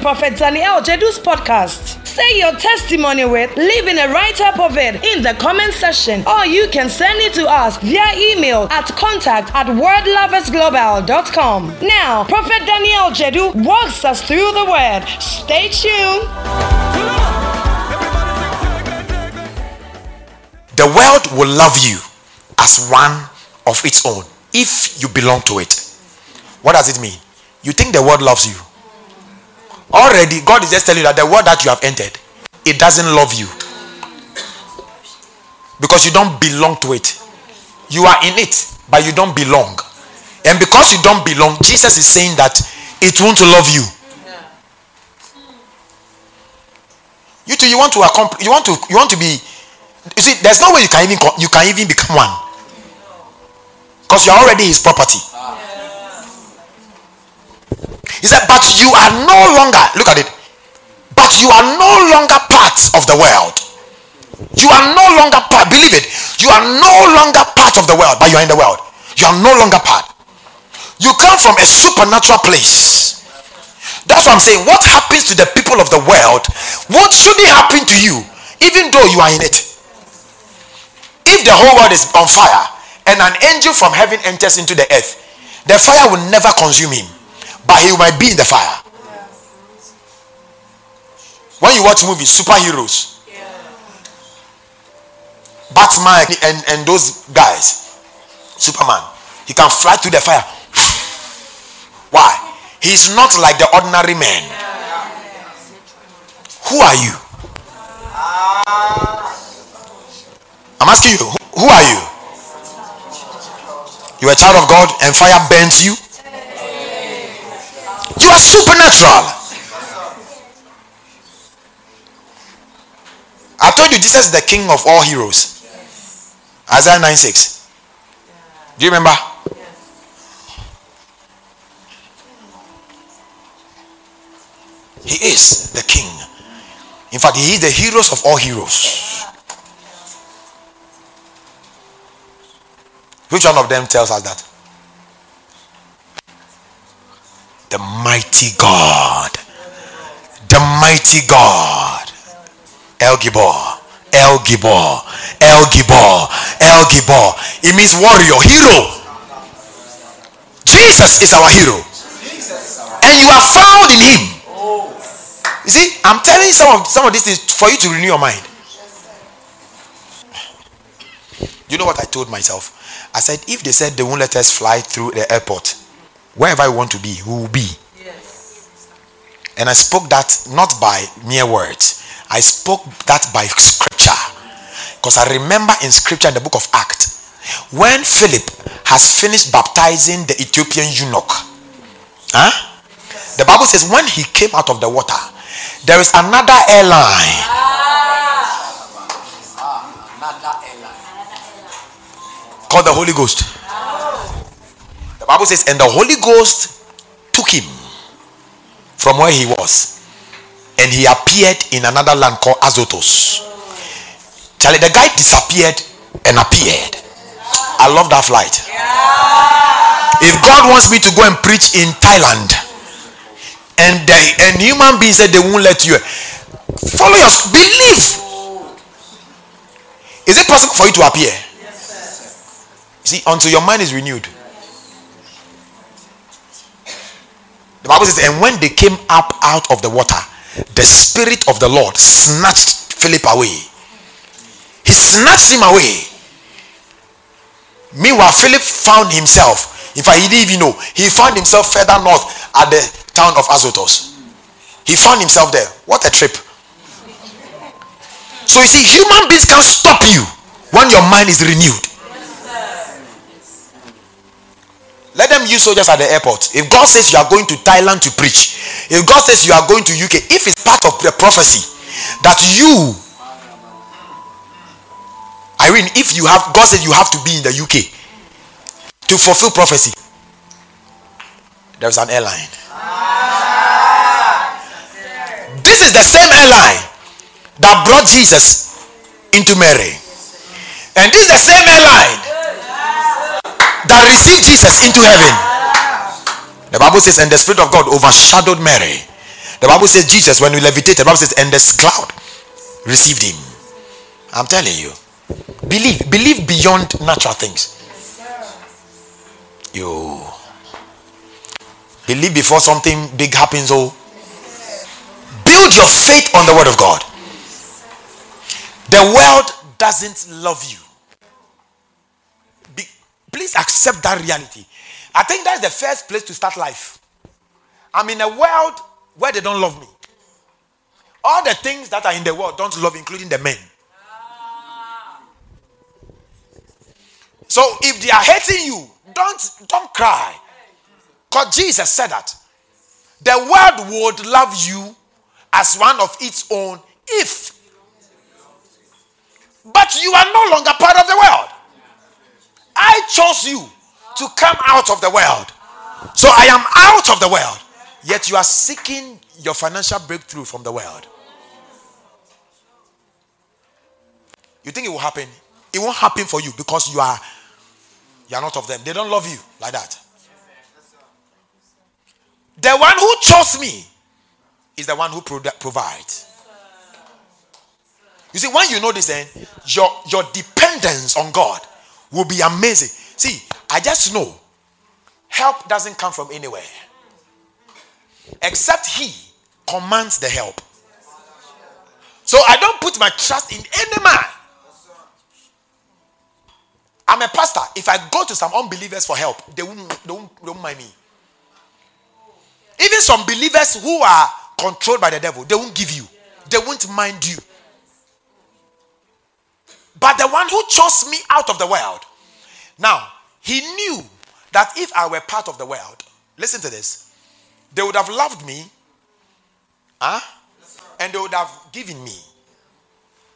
Prophet Daniel Jedu's podcast. Say your testimony with leaving a write up of it in the comment section, or you can send it to us via email at contact at wordloversglobal.com. Now, Prophet Daniel Jedu walks us through the word. Stay tuned. The world will love you as one of its own if you belong to it. What does it mean? You think the world loves you? Already, God is just telling you that the world that you have entered, it doesn't love you. Because you don't belong to it. You are in it, but you don't belong. And because you don't belong, Jesus is saying that it won't love you. You too, you want to accomplish, you want to, you want to be. You see, there's no way you can even you can even become one, because you are already his property. He said, But you are no longer, look at it, but you are no longer part of the world. You are no longer part, believe it, you are no longer part of the world, but you are in the world. You are no longer part. You come from a supernatural place. That's what I'm saying. What happens to the people of the world? What should it happen to you, even though you are in it? If the whole world is on fire and an angel from heaven enters into the earth, the fire will never consume him but he might be in the fire. When you watch movies, superheroes, Batman and, and those guys, Superman, he can fly through the fire. Why? He's not like the ordinary man. Who are you? I'm asking you, who are you? You're a child of God and fire burns you? Supernatural. I told you Jesus is the king of all heroes. Isaiah 9 6. Do you remember? He is the king. In fact, he is the heroes of all heroes. Which one of them tells us that? The mighty God. The mighty God. El Gibor. El Gibor. El Gibor. El Gibor. It means warrior, hero. Jesus is our hero. And you are found in him. You see, I'm telling some of some of these things for you to renew your mind. You know what I told myself? I said, if they said they won't let us fly through the airport, wherever I want to be, we will be. Yes. And I spoke that not by mere words, I spoke that by scripture. Because I remember in scripture in the book of Acts, when Philip has finished baptizing the Ethiopian eunuch, huh? the Bible says when he came out of the water, there is another airline. another airline. Called the Holy Ghost. Bible says, and the Holy Ghost took him from where he was, and he appeared in another land called Azotus. Charlie, the guy disappeared and appeared. I love that flight. If God wants me to go and preach in Thailand, and the and human beings said they won't let you follow your belief. Is it possible for you to appear? See, until your mind is renewed. The Bible says, and when they came up out of the water, the Spirit of the Lord snatched Philip away. He snatched him away. Meanwhile, Philip found himself. In fact, he didn't even know. He found himself further north at the town of Azotus. He found himself there. What a trip. So you see, human beings can stop you when your mind is renewed. Let them use soldiers at the airport. If God says you are going to Thailand to preach, if God says you are going to UK, if it's part of the prophecy that you, Irene, if you have, God says you have to be in the UK to fulfill prophecy, there's an airline. This is the same airline that brought Jesus into Mary. And this is the same airline that received Jesus into heaven. The Bible says, and the Spirit of God overshadowed Mary. The Bible says, Jesus, when we levitated, the Bible says, and the cloud received him. I'm telling you. Believe, believe beyond natural things. You believe before something big happens. Oh, build your faith on the word of God. The world doesn't love you. Please accept that reality. I think that's the first place to start life. I'm in a world where they don't love me. All the things that are in the world don't love, including the men. So if they are hating you, don't don't cry. Because Jesus said that. The world would love you as one of its own if. But you are no longer part of the world. I chose you to come out of the world. So I am out of the world. Yet you are seeking your financial breakthrough from the world. You think it will happen? It won't happen for you because you are you are not of them. They don't love you like that. The one who chose me is the one who provides. You see, when you know this, then eh, your, your dependence on God will be amazing. See, I just know help doesn't come from anywhere except He commands the help. So I don't put my trust in any man. I'm a pastor. If I go to some unbelievers for help, they won't, they won't, they won't mind me. Even some believers who are controlled by the devil, they won't give you. They won't mind you. But the one who chose me out of the world. Now, he knew that if I were part of the world, listen to this, they would have loved me, huh? and they would have given me.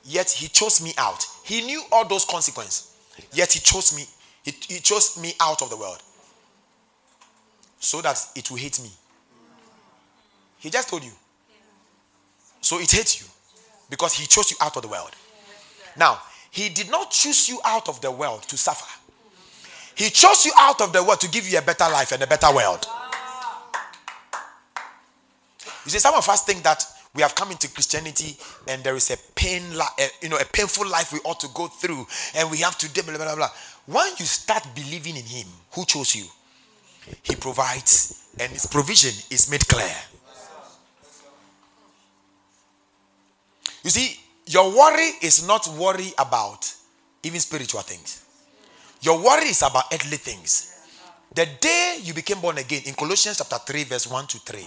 Yet he chose me out. He knew all those consequences. Yet he chose me. He, he chose me out of the world. So that it will hate me. He just told you. So it hates you. Because he chose you out of the world. Now, he did not choose you out of the world to suffer. He chose you out of the world to give you a better life and a better world. You see, some of us think that we have come into Christianity and there is a pain, eh, you know, a painful life we ought to go through, and we have to do blah blah blah. When you start believing in Him, who chose you, He provides, and His provision is made clear. You see, your worry is not worry about even spiritual things. Your worry is about earthly things. The day you became born again, in Colossians chapter 3, verse 1 to 3,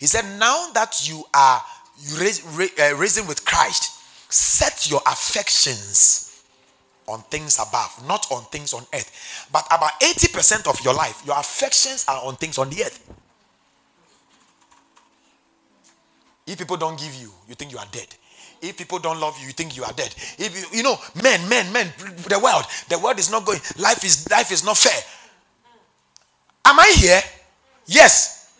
he said, Now that you are uh, risen with Christ, set your affections on things above, not on things on earth. But about 80% of your life, your affections are on things on the earth. If people don't give you, you think you are dead. If people don't love you, you think you are dead. If you, you know, men, men, men, the world, the world is not going. Life is life is not fair. Am I here? Yes.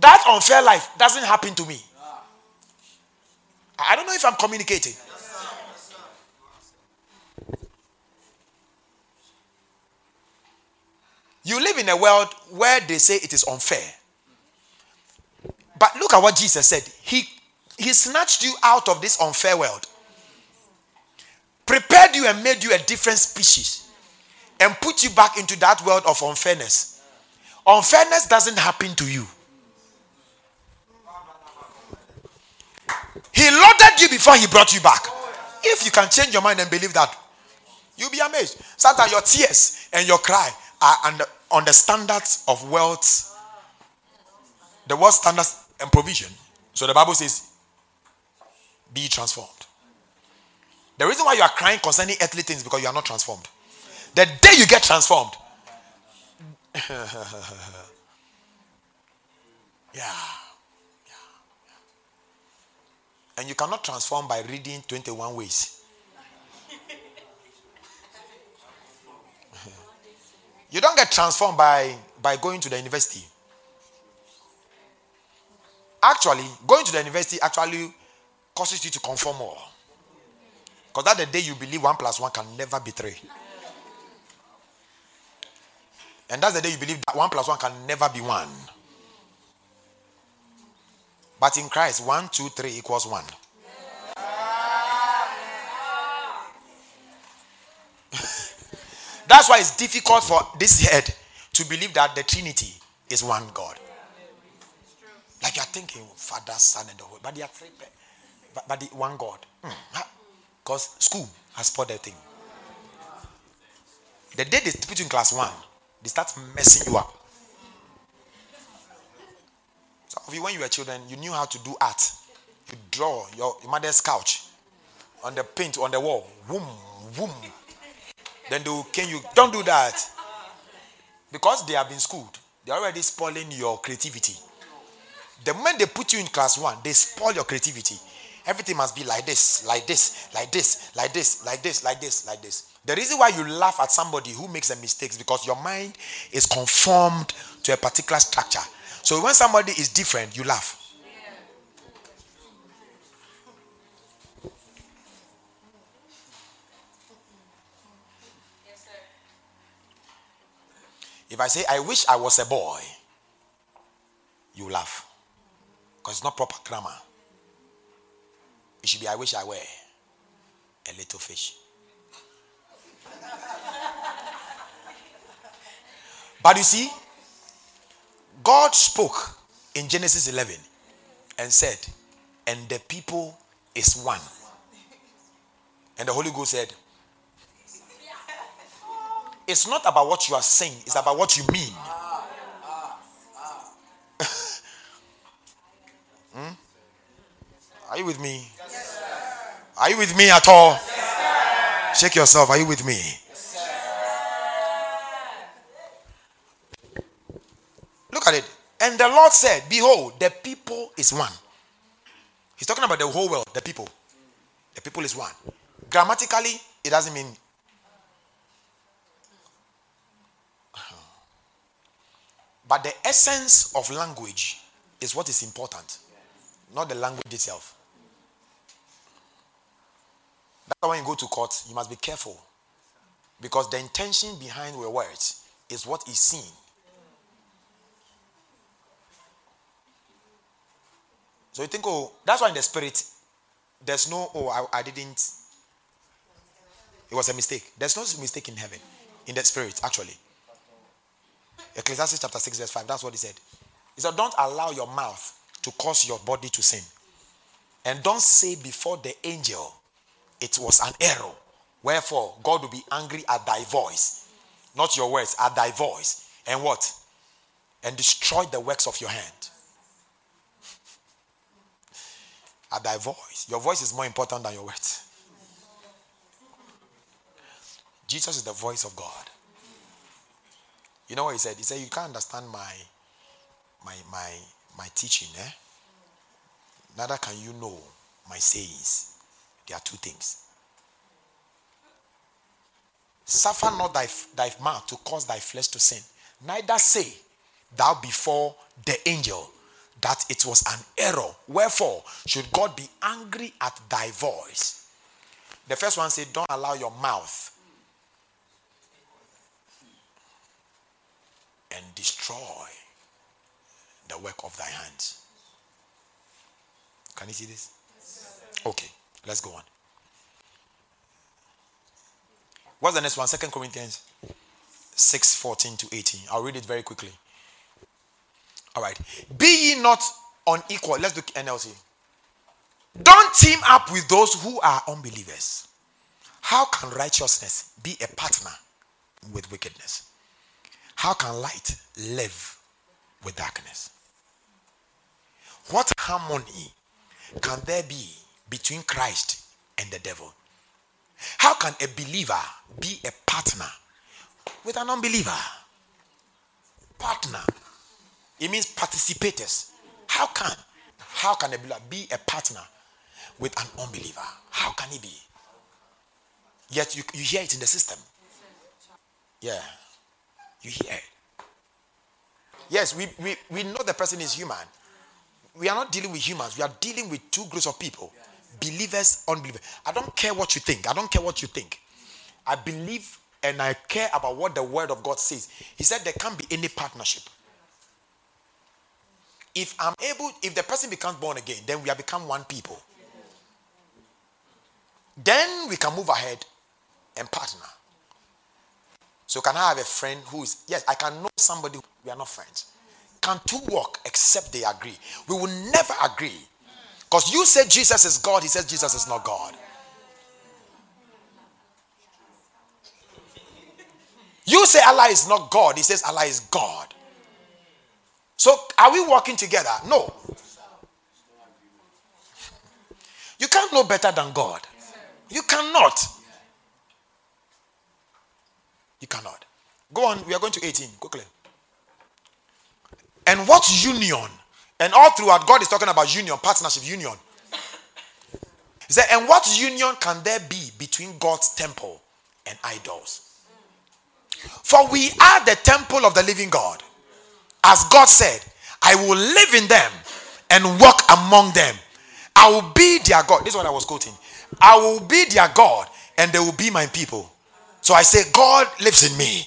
That unfair life doesn't happen to me. I don't know if I'm communicating. You live in a world where they say it is unfair. But look at what Jesus said. He he snatched you out of this unfair world, prepared you and made you a different species, and put you back into that world of unfairness. Unfairness doesn't happen to you. He loaded you before he brought you back. If you can change your mind and believe that, You'll be amazed. Sometimes your tears and your cry are on the standards of wealth, the world standards and provision. So the Bible says, be transformed. The reason why you are crying concerning earthly things because you are not transformed. The day you get transformed, yeah. yeah. And you cannot transform by reading 21 ways. you don't get transformed by, by going to the university. Actually, going to the university actually causes you to conform more. Because that's the day you believe one plus one can never be three. And that's the day you believe that one plus one can never be one. But in Christ, one, two, three equals one. That's why it's difficult for this head to believe that the Trinity is one God. Like you're thinking, Father, Son, and the Holy, but they are three, but, but the one God. Because hmm. school has spoiled that thing. The day they put you in class one, they start messing you up. Some of you, when you were children, you knew how to do art. You draw your, your mother's couch on the paint on the wall. Boom, boom. Then they will can you. Don't do that. Because they have been schooled, they're already spoiling your creativity. The moment they put you in class one, they spoil your creativity. Everything must be like this, like this, like this, like this, like this, like this, like this. The reason why you laugh at somebody who makes a mistake is because your mind is conformed to a particular structure. So when somebody is different, you laugh. If I say, I wish I was a boy, you laugh. Because it's not proper grammar. It should be, I wish I were a little fish. but you see, God spoke in Genesis 11 and said, and the people is one. And the Holy Ghost said, it's not about what you are saying, it's about what you mean. hmm? Are you with me? Are you with me at all? Yes, Shake yourself. Are you with me? Yes, Look at it. And the Lord said, Behold, the people is one. He's talking about the whole world, the people. The people is one. Grammatically, it doesn't mean But the essence of language is what is important, not the language itself. That's why when you go to court, you must be careful. Because the intention behind your words is what is seen. So you think, oh, that's why in the spirit, there's no, oh, I, I didn't. It was a mistake. There's no mistake in heaven, in the spirit, actually. Ecclesiastes chapter 6, verse 5. That's what he said. He said, Don't allow your mouth to cause your body to sin. And don't say before the angel, it was an error. Wherefore, God will be angry at thy voice. Not your words, at thy voice. And what? And destroy the works of your hand. at thy voice. Your voice is more important than your words. Jesus is the voice of God. You know what he said? He said, You can't understand my my my my teaching, eh? Neither can you know my sayings. There are two things. Suffer not thy, thy mouth to cause thy flesh to sin. Neither say thou before the angel that it was an error. Wherefore should God be angry at thy voice? The first one said, Don't allow your mouth and destroy the work of thy hands. Can you see this? Okay, let's go on. What's the next one? Second Corinthians 6 14 to 18. I'll read it very quickly. All right. Be ye not unequal. Let's do NLT. Don't team up with those who are unbelievers. How can righteousness be a partner with wickedness? How can light live with darkness? What harmony can there be between Christ and the devil? How can a believer be a partner with an unbeliever? Partner. It means participators. How can how can a believer be a partner with an unbeliever? How can he be? Yet you, you hear it in the system. Yeah. You hear it. Yes, we, we, we know the person is human. We are not dealing with humans. We are dealing with two groups of people believers, unbelievers. I don't care what you think. I don't care what you think. I believe and I care about what the word of God says. He said there can't be any partnership. If I'm able, if the person becomes born again, then we have become one people. Then we can move ahead and partner. So can I have a friend who is yes, I can know somebody we are not friends. Can two walk except they agree? We will never agree. Because you say Jesus is God, he says Jesus is not God. You say Allah is not God, he says Allah is God. So are we working together? No. You can't know better than God. You cannot. You cannot. Go on, we are going to 18 quickly. And what union? And all throughout, God is talking about union, partnership, union. He said, and what union can there be between God's temple and idols? For we are the temple of the living God. As God said, I will live in them and walk among them. I will be their God. This is what I was quoting. I will be their God and they will be my people. So I say, God lives in me.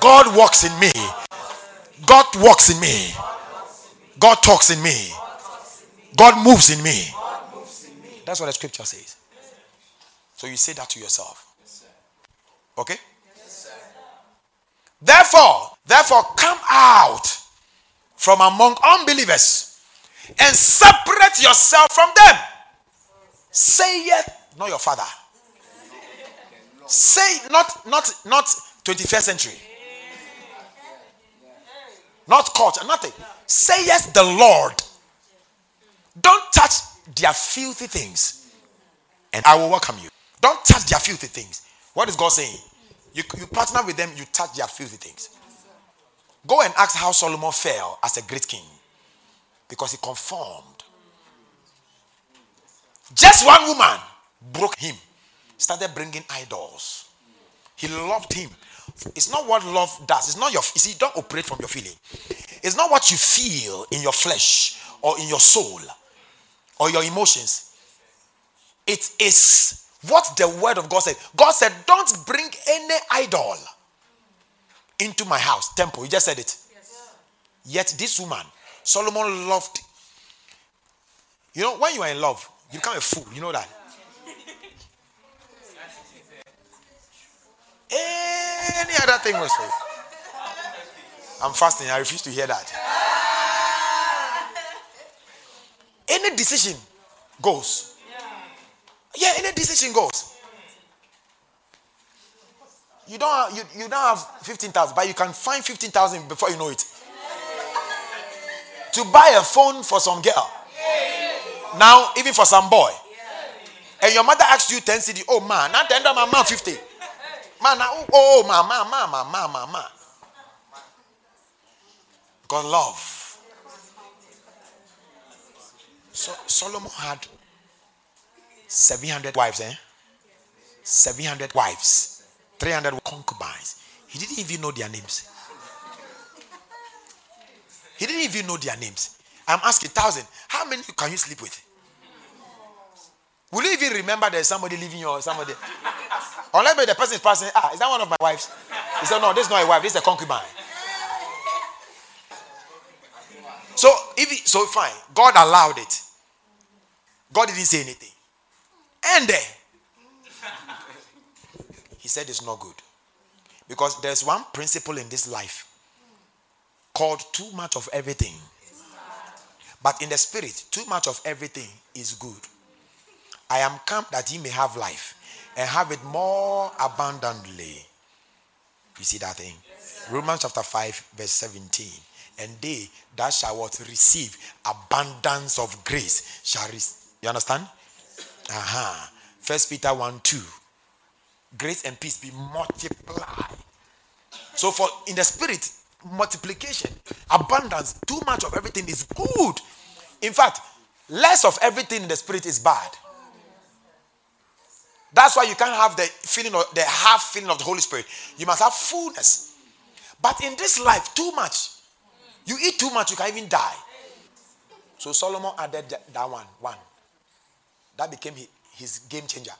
God walks in me. God walks in me. God talks in me. God moves in me. That's what the scripture says. So you say that to yourself. Okay? Therefore, therefore, come out from among unbelievers and separate yourself from them. Say yet, not your father. Say not not not 21st century. Not culture, nothing. Say yes, the Lord. Don't touch their filthy things, and I will welcome you. Don't touch their filthy things. What is God saying? You, you partner with them, you touch their filthy things. Go and ask how Solomon fell as a great king because he conformed. Just one woman broke him, started bringing idols. He loved him. It's not what love does. It's not your. You see, don't operate from your feeling. It's not what you feel in your flesh or in your soul or your emotions. It is what the word of God said. God said, Don't bring any idol into my house, temple. You just said it. Yes. Yet this woman, Solomon loved. You know, when you are in love, you become a fool. You know that. Any other thing was for I'm fasting. I refuse to hear that. Any decision goes. Yeah, any decision goes. You don't you, you don't have 15,000, but you can find 15,000 before you know it. To buy a phone for some girl. Now, even for some boy. And your mother asks you 10 cedi. Oh, man, not 10, my mom 50. Man, oh, oh, man, man, man, man, man, man, man. God love. So Solomon had 700 wives, eh? 700 wives, 300 concubines. He didn't even know their names. He didn't even know their names. I'm asking, thousand, how many can you sleep with? Will you even remember there's somebody leaving you or somebody? Unless the person is passing, ah, is that one of my wives? He said, no, this is not a wife, this is a concubine. So if so fine, God allowed it. God didn't say anything. And he said it's not good. Because there's one principle in this life called too much of everything. But in the spirit, too much of everything is good. I am come that ye may have life and have it more abundantly. You see that thing? Romans chapter 5, verse 17. And they that shall what receive abundance of grace shall receive. You understand? Uh-huh. First Peter 1 2. Grace and peace be multiplied. So for in the spirit, multiplication, abundance, too much of everything is good. In fact, less of everything in the spirit is bad. That's why you can't have the feeling of the half feeling of the Holy Spirit. You must have fullness. But in this life, too much. You eat too much, you can even die. So Solomon added that one. One. That became his game changer.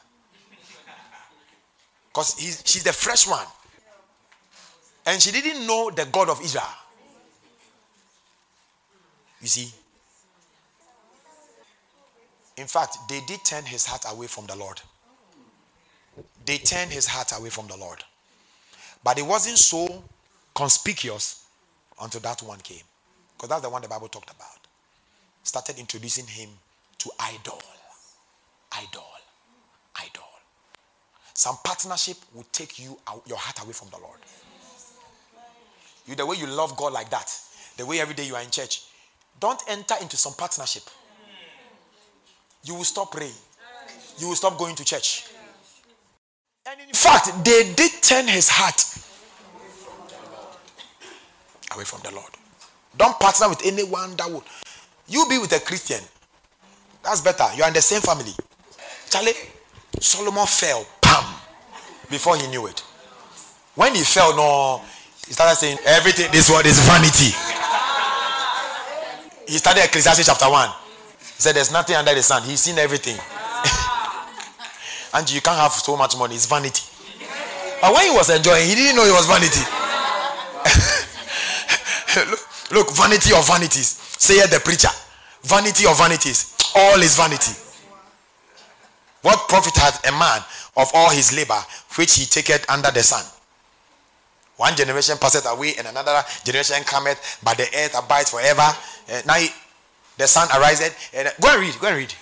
Because she's the fresh one. And she didn't know the God of Israel. You see? In fact, they did turn his heart away from the Lord. They turned his heart away from the Lord. But it wasn't so conspicuous until that one came. Because that's the one the Bible talked about. Started introducing him to idol. Idol. Idol. Some partnership will take you your heart away from the Lord. You the way you love God like that, the way every day you are in church, don't enter into some partnership. You will stop praying. You will stop going to church. And in fact, they did turn his heart away from the Lord. Don't partner with anyone that would. You be with a Christian. That's better. You are in the same family. Charlie, Solomon fell, bam, before he knew it. When he fell, no, he started saying, Everything, this word is vanity. He started Ecclesiastes chapter 1. He said, There's nothing under the sun. He's seen everything. and you can't have so much money. It's vanity. But when he was enjoying, he didn't know it was vanity. Look, look, vanity of vanities. Say the preacher. Vanity of vanities. All is vanity. What profit hath a man of all his labor which he taketh under the sun? One generation passeth away, and another generation cometh, but the earth abides forever. Uh, now he, the sun ariseth. And, go and read. Go and read.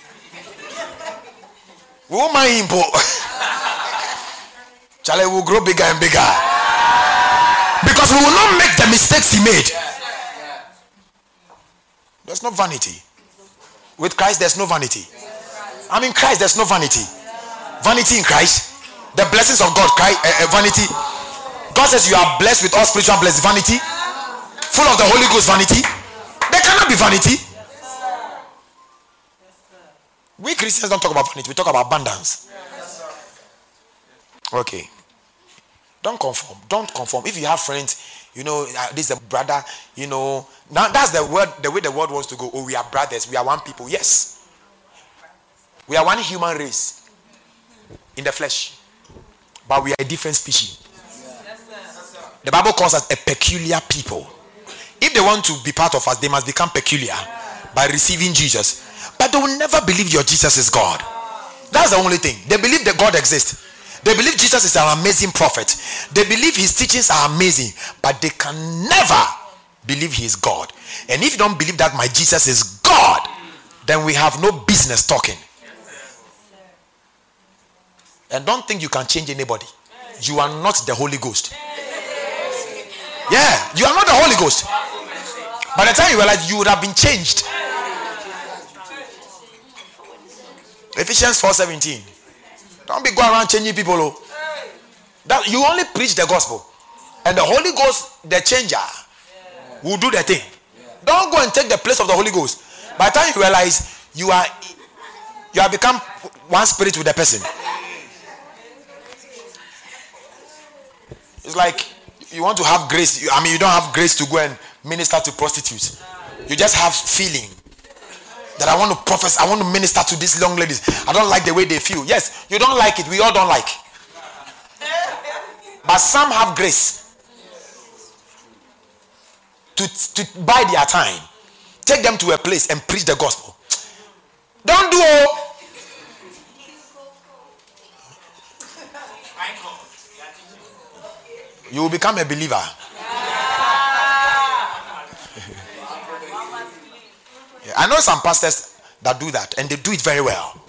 him, Charlie will grow bigger and bigger. Because we will not make the mistakes he made. There's no vanity. With Christ, there's no vanity. I mean, Christ, there's no vanity. Vanity in Christ. The blessings of God, Christ, uh, uh, vanity. God says you are blessed with all spiritual blessings. Vanity. Full of the Holy Ghost. Vanity. There cannot be vanity. We Christians don't talk about vanity. We talk about abundance. Okay. Don't conform. Don't conform. If you have friends, you know, uh, this is a brother, you know. Now that's the word, the way the world wants to go. Oh, we are brothers. We are one people. Yes. We are one human race in the flesh. But we are a different species. The Bible calls us a peculiar people. If they want to be part of us, they must become peculiar by receiving Jesus. But they will never believe your Jesus is God. That's the only thing. They believe that God exists. They believe Jesus is an amazing prophet. They believe his teachings are amazing, but they can never believe he is God. And if you don't believe that my Jesus is God, then we have no business talking. And don't think you can change anybody. You are not the Holy Ghost. Yeah, you are not the Holy Ghost. By the time you realize, you would have been changed. Ephesians 4:17. Don't be going around changing people. Oh. That you only preach the gospel. And the Holy Ghost, the changer, will do the thing. Don't go and take the place of the Holy Ghost. By the time you realize you are you have become one spirit with the person. It's like you want to have grace. I mean, you don't have grace to go and minister to prostitutes. You just have feeling that I want to profess, I want to minister to these young ladies. I don't like the way they feel. Yes, you don't like it. We all don't like. But some have grace to, to buy their time. Take them to a place and preach the gospel. Don't do all. you will become a believer. I know some pastors that do that and they do it very well.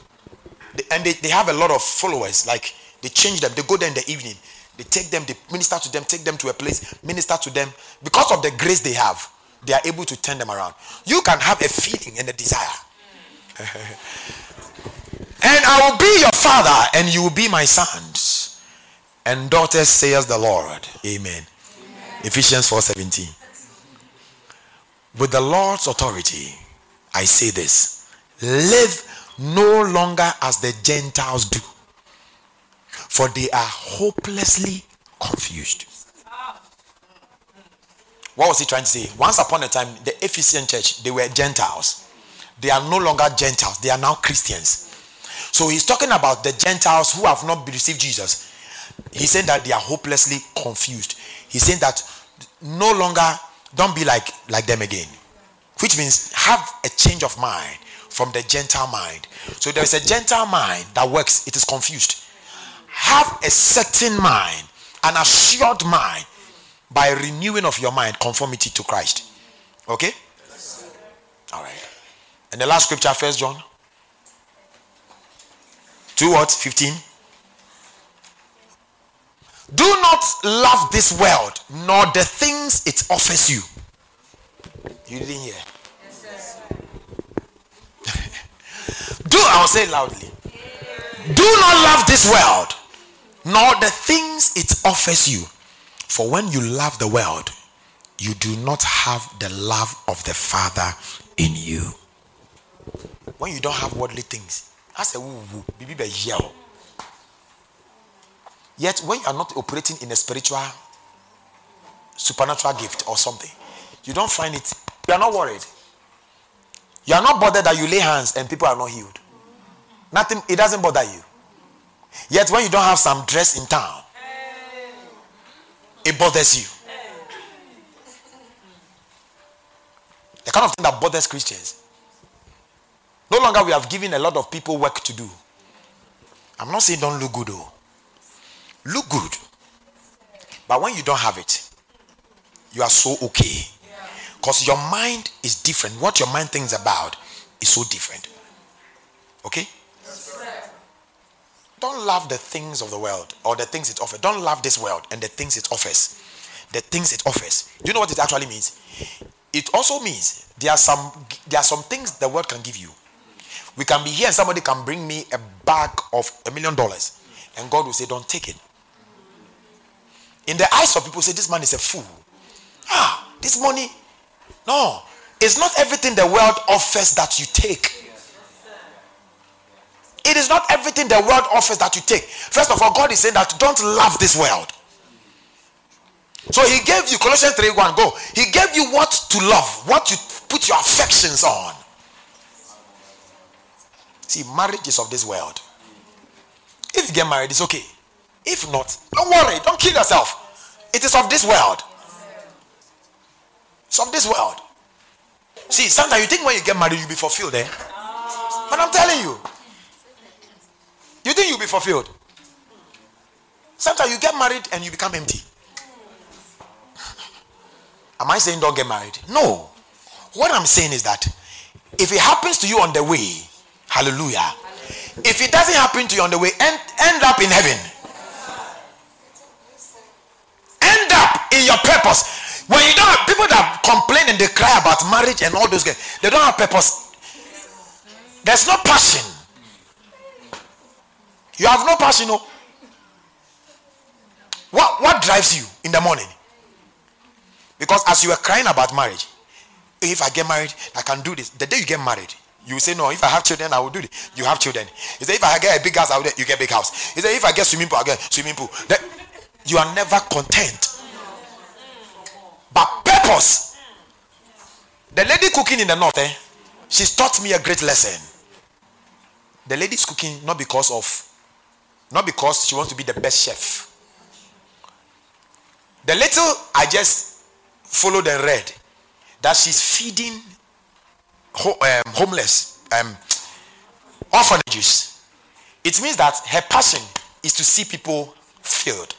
and they, they have a lot of followers, like They change them. They go there in the evening. They take them, they minister to them, take them to a place, minister to them. Because of the grace they have, they are able to turn them around. You can have a feeling and a desire. and I will be your father, and you will be my sons and daughters, says the Lord. Amen. Amen. Ephesians 4:17. With the Lord's authority, I say this: live no longer as the Gentiles do for they are hopelessly confused. What was he trying to say? Once upon a time, the Ephesian church, they were Gentiles. They are no longer Gentiles, they are now Christians. So he's talking about the Gentiles who have not received Jesus. He's saying that they are hopelessly confused. He's saying that no longer don't be like like them again. Which means have a change of mind from the Gentile mind. So there is a Gentile mind that works, it is confused have a certain mind, an assured mind, by renewing of your mind, conformity to Christ. Okay? All right. And the last scripture, First John. Two what? 15. Do not love this world, nor the things it offers you. You didn't hear. Do I'll say loudly. Do not love this world, nor the things it offers you. For when you love the world, you do not have the love of the Father in you. When you don't have worldly things, woo woo, baby yell. Yet when you are not operating in a spiritual, supernatural gift or something, you don't find it, you are not worried. You are not bothered that you lay hands and people are not healed. Nothing, it doesn't bother you. Yet when you don't have some dress in town, it bothers you. The kind of thing that bothers Christians. No longer we have given a lot of people work to do. I'm not saying don't look good though. Look good. But when you don't have it, you are so okay. Because your mind is different. What your mind thinks about is so different. Okay? Don't love the things of the world or the things it offers. Don't love this world and the things it offers. The things it offers. Do you know what it actually means? It also means there are some there are some things the world can give you. We can be here and somebody can bring me a bag of a million dollars, and God will say, Don't take it. In the eyes of people, say, This man is a fool. Ah, this money. No, it's not everything the world offers that you take. It is not everything the world offers that you take. First of all, God is saying that don't love this world. So he gave you Colossians 3 1. Go. He gave you what to love, what to put your affections on. See, marriage is of this world. If you get married, it's okay. If not, don't worry, don't kill yourself. It is of this world. It's of this world. See, sometimes you think when you get married, you'll be fulfilled, eh? But I'm telling you, you think you'll be fulfilled? Sometimes you get married and you become empty. Am I saying don't get married? No. What I'm saying is that if it happens to you on the way, hallelujah. If it doesn't happen to you on the way, end, end up in heaven. End up in your purpose. When you don't people that complain and they cry about marriage and all those guys, they don't have purpose. There's no passion. You have no passion. No. What, what drives you in the morning? Because as you are crying about marriage, if I get married, I can do this. The day you get married, you say, No, if I have children, I will do it. You have children. He said, If I get a big house, I will you get big house. He said, If I get swimming pool, I get swimming pool. Then you are never content. Purpose. The lady cooking in the north, eh, she's taught me a great lesson. The lady's cooking not because of not because she wants to be the best chef. The little I just followed and read that she's feeding ho- um, homeless um, orphanages. It means that her passion is to see people filled.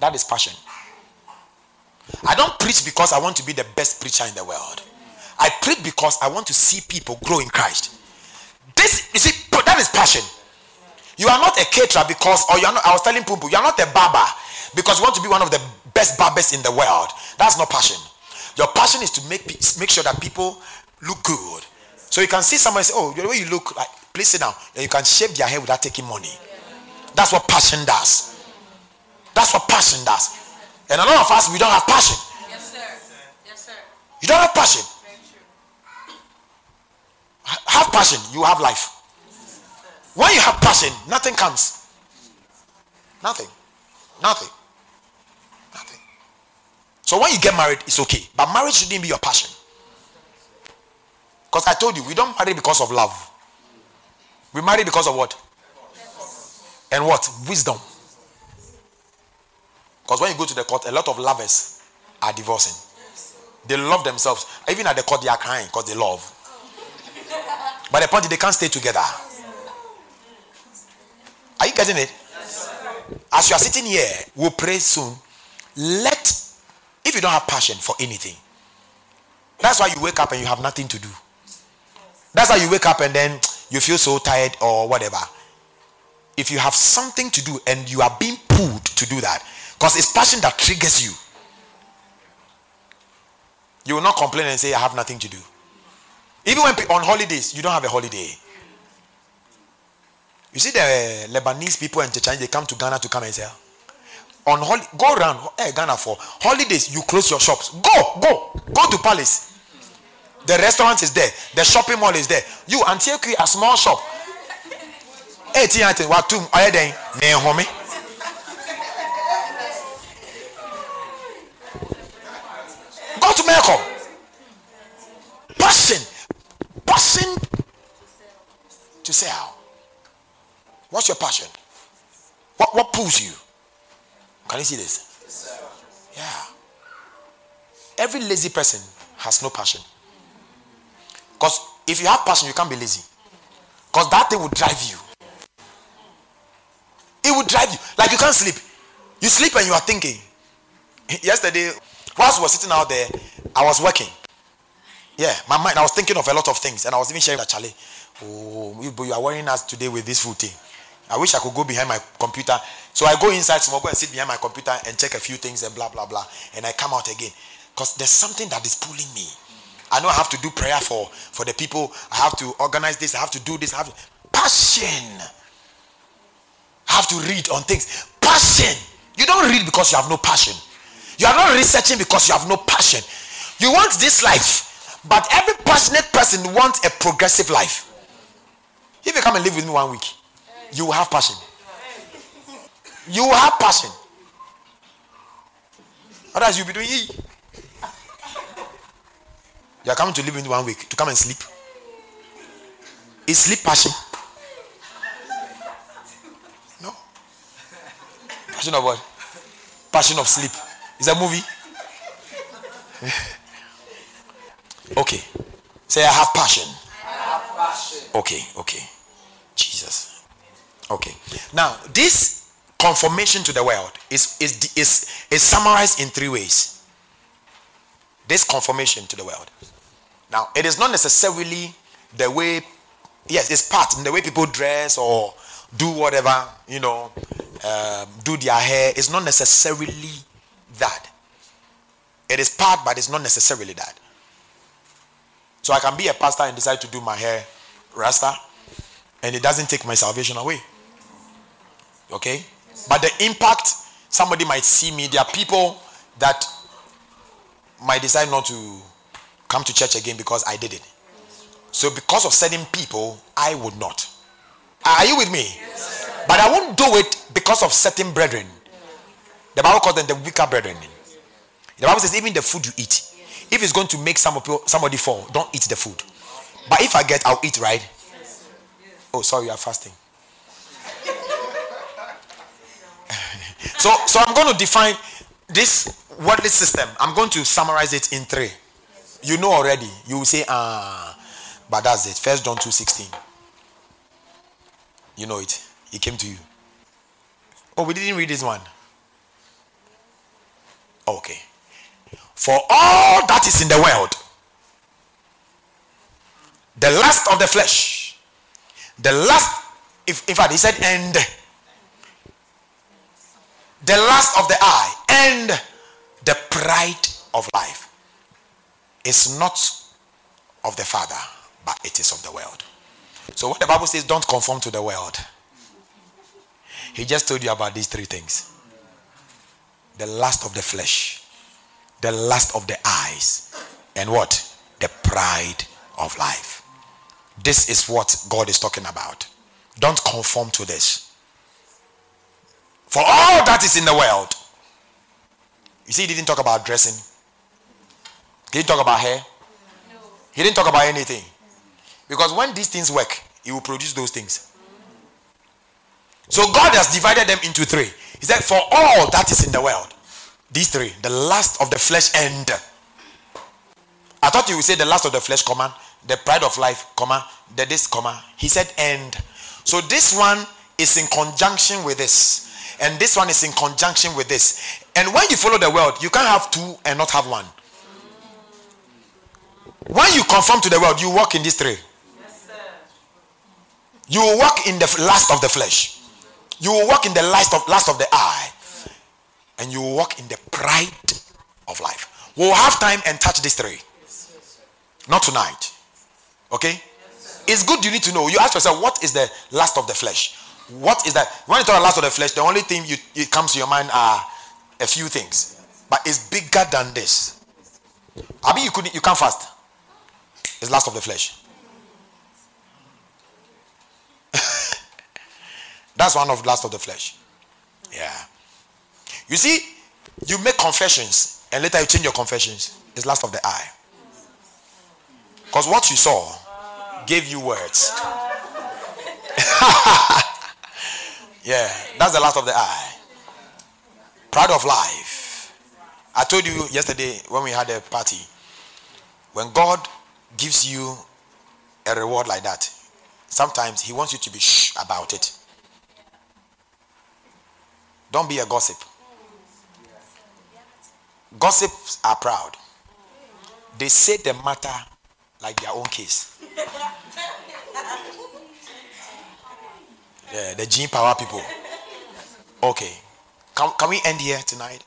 That is passion. I don't preach because I want to be the best preacher in the world. I preach because I want to see people grow in Christ. This you see that is passion. You are not a caterer because, or you are not, I was telling Pumpu, you are not a barber because you want to be one of the best barbers in the world. That's not passion. Your passion is to make make sure that people look good. So you can see somebody say, "Oh, the way you look, like please sit down." And you can shave their hair without taking money. That's what passion does. That's what passion does. And a lot of us we don't have passion. Yes, sir. Yes, sir. You don't have passion. Have passion, you have life. When you have passion, nothing comes. Nothing. Nothing. Nothing. So when you get married, it's okay. But marriage shouldn't be your passion. Because I told you, we don't marry because of love. We marry because of what? And what? Wisdom. Because when you go to the court, a lot of lovers are divorcing. They love themselves. Even at the court, they are crying because they love. But the point is, they can't stay together. Are you getting it? As you are sitting here, we'll pray soon. Let, if you don't have passion for anything, that's why you wake up and you have nothing to do. That's why you wake up and then you feel so tired or whatever. If you have something to do and you are being pulled to do that, because it's passion that triggers you, you will not complain and say, I have nothing to do. Even when on holidays, you don't have a holiday. You see the uh, Lebanese people and Chinese, they come to Ghana to come and sell. On hol- go around hey, Ghana for holidays, you close your shops. Go, go, go to Palace. The restaurant is there. The shopping mall is there. You Antioquia, a small shop. Eighteen items. What two? Are you there? To Melcom. Passion, passion to sell. What's your passion? What what pulls you? Can you see this? Yeah. Every lazy person has no passion. Because if you have passion, you can't be lazy. Because that thing will drive you. It will drive you. Like you can't sleep. You sleep and you are thinking. Yesterday, whilst we were sitting out there, I was working. Yeah, my mind, I was thinking of a lot of things. And I was even sharing that Charlie. Oh, you, you are worrying us today with this food thing. I wish I could go behind my computer. So I go inside tomorrow and sit behind my computer and check a few things and blah blah blah. And I come out again. Because there's something that is pulling me. I know I have to do prayer for for the people. I have to organize this. I have to do this. I have to, passion. I have to read on things. Passion. You don't read because you have no passion. You are not researching because you have no passion. You want this life, but every passionate person wants a progressive life. If you come and live with me one week, you will have passion. You will have passion. Otherwise, you'll be doing. You are coming to live in one week to come and sleep. Is sleep passion? No. Passion of what? Passion of sleep. Is a movie? okay. Say I have passion. I have passion. Okay, okay. Jesus. Okay. Now, this conformation to the world is is is, is summarized in three ways. This conformation to the world. Now, it is not necessarily the way, yes, it's part in the way people dress or do whatever, you know, um, do their hair. It's not necessarily that. It is part, but it's not necessarily that. So I can be a pastor and decide to do my hair rasta, and it doesn't take my salvation away. Okay? But the impact, somebody might see me. There are people that might decide not to come to church again because I did it. So because of certain people, I would not. Are you with me? Yes, but I won't do it because of certain brethren. The Bible calls them the weaker brethren. The Bible says even the food you eat, if it's going to make some somebody fall, don't eat the food. But if I get, I'll eat, right? Oh, sorry, you are fasting. so, so I'm going to define this worldly system. I'm going to summarize it in three you know already. You will say, ah, but that's it. First John 2 16. You know it. It came to you. Oh, we didn't read this one. Okay. For all that is in the world, the lust of the flesh, the lust If, in fact, he said, and the lust of the eye and the pride of life is not of the Father, but it is of the world. So what the Bible says, don't conform to the world, he just told you about these three things the lust of the flesh, the lust of the eyes, and what? The pride of life. This is what God is talking about. Don't conform to this. For all that is in the world. You see, he didn't talk about dressing. He didn't talk about hair. He didn't talk about anything. Because when these things work, he will produce those things. So God has divided them into three. He said, For all that is in the world, these three, the lust of the flesh and I thought you would say the lust of the flesh, comma, the pride of life, comma, the this, comma. He said end. So this one is in conjunction with this. And this one is in conjunction with this. And when you follow the world, you can't have two and not have one. When you conform to the world, you walk in these three. You walk in the lust of the flesh. You will walk in the lust of lust of the eye. And you will walk in the pride of life. We'll have time and touch these three. Not tonight. Okay? It's good you need to know. You ask yourself, what is the lust of the flesh? What is that? When you talk about lust of the flesh, the only thing you, it comes to your mind are a few things. But it's bigger than this. I mean, you couldn't you can't fast. It's lust of the flesh. That's one of the lust of the flesh. Yeah. You see, you make confessions and later you change your confessions. It's lust of the eye. Because what you saw gave you words. yeah, that's the lust of the eye. Pride of life. I told you yesterday when we had a party, when God gives you a reward like that, sometimes He wants you to be shh about it. Don't be a gossip. Gossips are proud. They say the matter like their own case. Yeah, the gene power people. Okay. Can, can we end here tonight?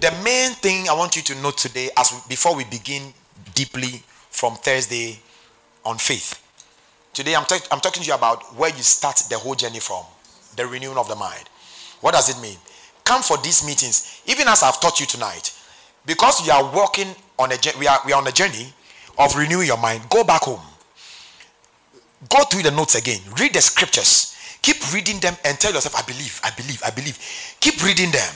The main thing I want you to know today, as we, before we begin deeply from Thursday on faith. Today I'm, ta- I'm talking to you about where you start the whole journey from, the renewing of the mind. What does it mean? Come for these meetings, even as I've taught you tonight, because we are walking on a we are we are on a journey of renewing your mind. Go back home. Go through the notes again. Read the scriptures. Keep reading them and tell yourself, I believe, I believe, I believe. Keep reading them.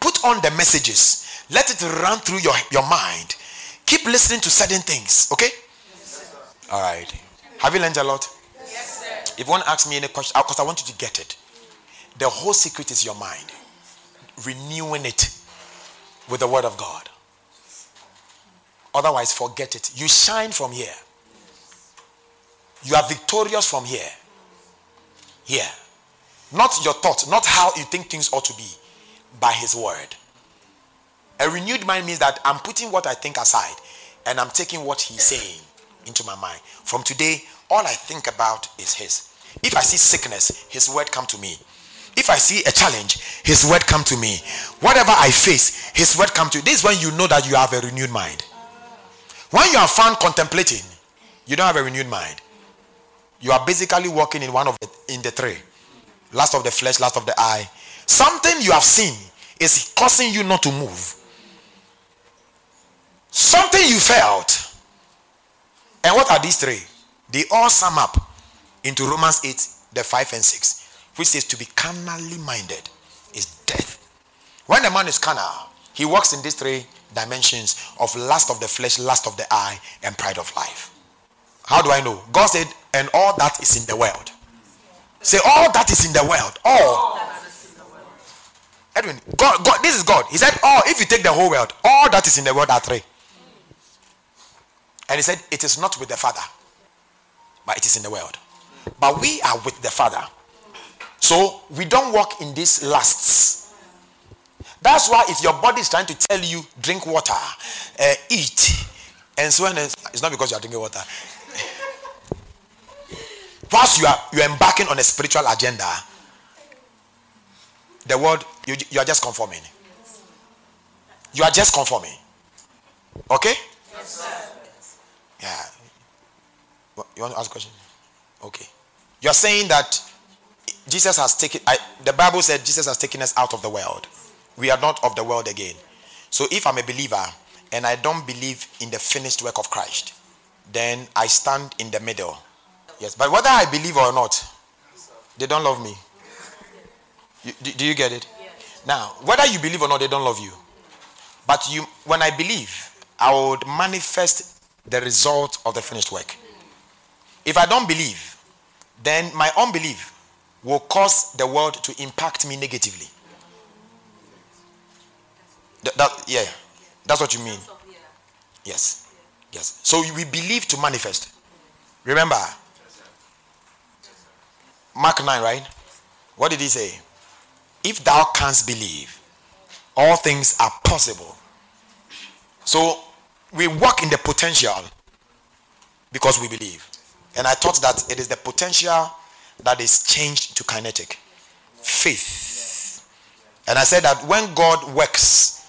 Put on the messages. Let it run through your, your mind. Keep listening to certain things. Okay? Yes, All right. Have you learned a lot? Yes, sir. If you want to ask me any question, because I want you to get it. The whole secret is your mind. Renewing it with the word of God. Otherwise, forget it. You shine from here. You are victorious from here. Here. Not your thoughts, not how you think things ought to be, by His word. A renewed mind means that I'm putting what I think aside and I'm taking what He's saying into my mind. From today, all I think about is His. If I see sickness, His word come to me. If I see a challenge, His word come to me. Whatever I face, His word come to. You. This is when you know that you have a renewed mind. When you are found contemplating, you don't have a renewed mind. You are basically walking in one of the in the three. Last of the flesh, last of the eye. Something you have seen is causing you not to move. Something you felt. And what are these three? They all sum up into Romans 8, the 5 and 6, which says to be carnally minded is death. When a man is carnal, he walks in these three dimensions of lust of the flesh, lust of the eye, and pride of life. How do I know? God said, and all that is in the world. Say, all that is in the world. All. Edwin, God, God, this is God. He said, all, if you take the whole world, all that is in the world are three. And he said, it is not with the Father, but it is in the world. But we are with the Father. So we don't walk in these lusts. That's why if your body is trying to tell you drink water, uh, eat, and so on, it's not because you are drinking water. whilst you are you are embarking on a spiritual agenda, the world you, you are just conforming. You are just conforming. Okay? Yeah. You want to ask a question? Okay. You're saying that Jesus has taken I, the Bible said Jesus has taken us out of the world. We are not of the world again. So if I'm a believer and I don't believe in the finished work of Christ, then I stand in the middle. Yes, but whether I believe or not, they don't love me. You, do, do you get it? Now, whether you believe or not, they don't love you. But you, when I believe, I would manifest the result of the finished work. If I don't believe, then my unbelief will cause the world to impact me negatively. Th- that, yeah, that's what you mean. Yes, yes. So we believe to manifest. Remember, Mark 9, right? What did he say? If thou canst believe, all things are possible. So we walk in the potential because we believe. And I thought that it is the potential that is changed to kinetic faith. And I said that when God works,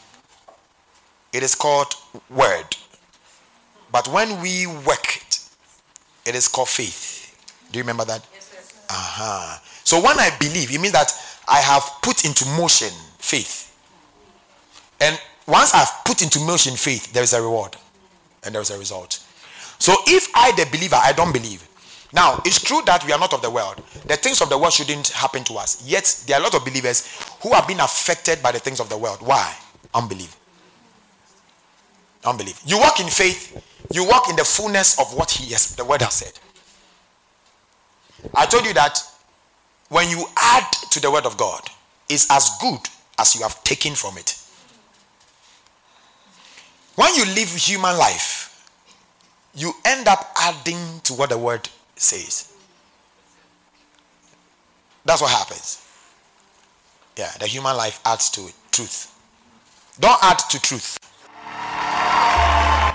it is called word. But when we work it, it is called faith. Do you remember that? Uh-huh. So when I believe, it means that I have put into motion faith. And once I've put into motion faith, there is a reward and there is a result. So if I, the believer, I don't believe. Now, it's true that we are not of the world. The things of the world shouldn't happen to us. Yet, there are a lot of believers who have been affected by the things of the world. Why? Unbelief. Unbelief. You walk in faith, you walk in the fullness of what he has, the word has said. I told you that when you add to the word of God, it's as good as you have taken from it. When you live human life, you end up adding to what the word says. That's what happens. Yeah, the human life adds to it. Truth. Don't add to truth.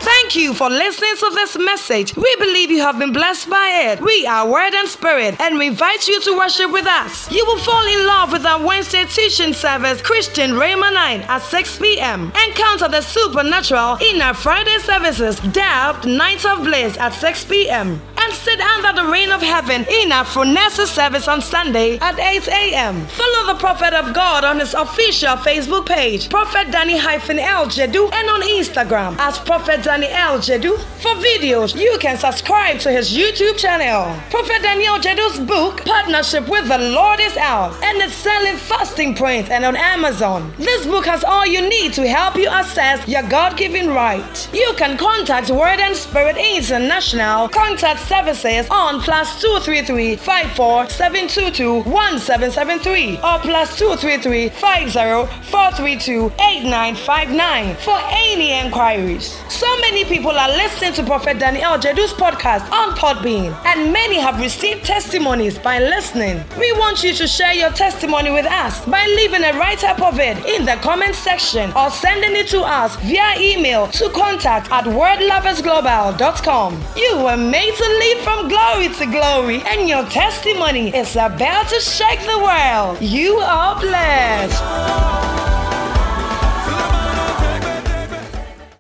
Thank you for listening to this message. We believe you have been blessed by it. We are Word and Spirit and we invite you to worship with us. You will fall in love with our Wednesday teaching service, Christian Rayma 9 at 6 p.m. Encounter the supernatural in our Friday services, Dabbed Night of Bliss at 6 p.m. And sit under the rain of heaven in our Phronesis service on Sunday at 8 a.m. Follow the Prophet of God on his official Facebook page, Prophet Danny L. Jedu, and on Instagram as Prophet Danny L. Jedu. For videos, you can subscribe to his YouTube channel. Prophet Daniel Jedu's book, Partnership with the Lord, is out and it's selling fasting print and on Amazon. This book has all you need to help you assess your God given right. You can contact Word and Spirit International Contact Services on plus 233 54 722 1773 or plus 233 50 432 8959 for any inquiries. So many people are listening to Prophet Daniel Jedu's podcast on Podbean, and many have received testimonies by listening. We want you to share your testimony with us by leaving a write up of it in the comment section or sending it to us via email to contact at wordloversglobal.com. You were made to live from glory to glory, and your testimony is about to shake the world. You are blessed.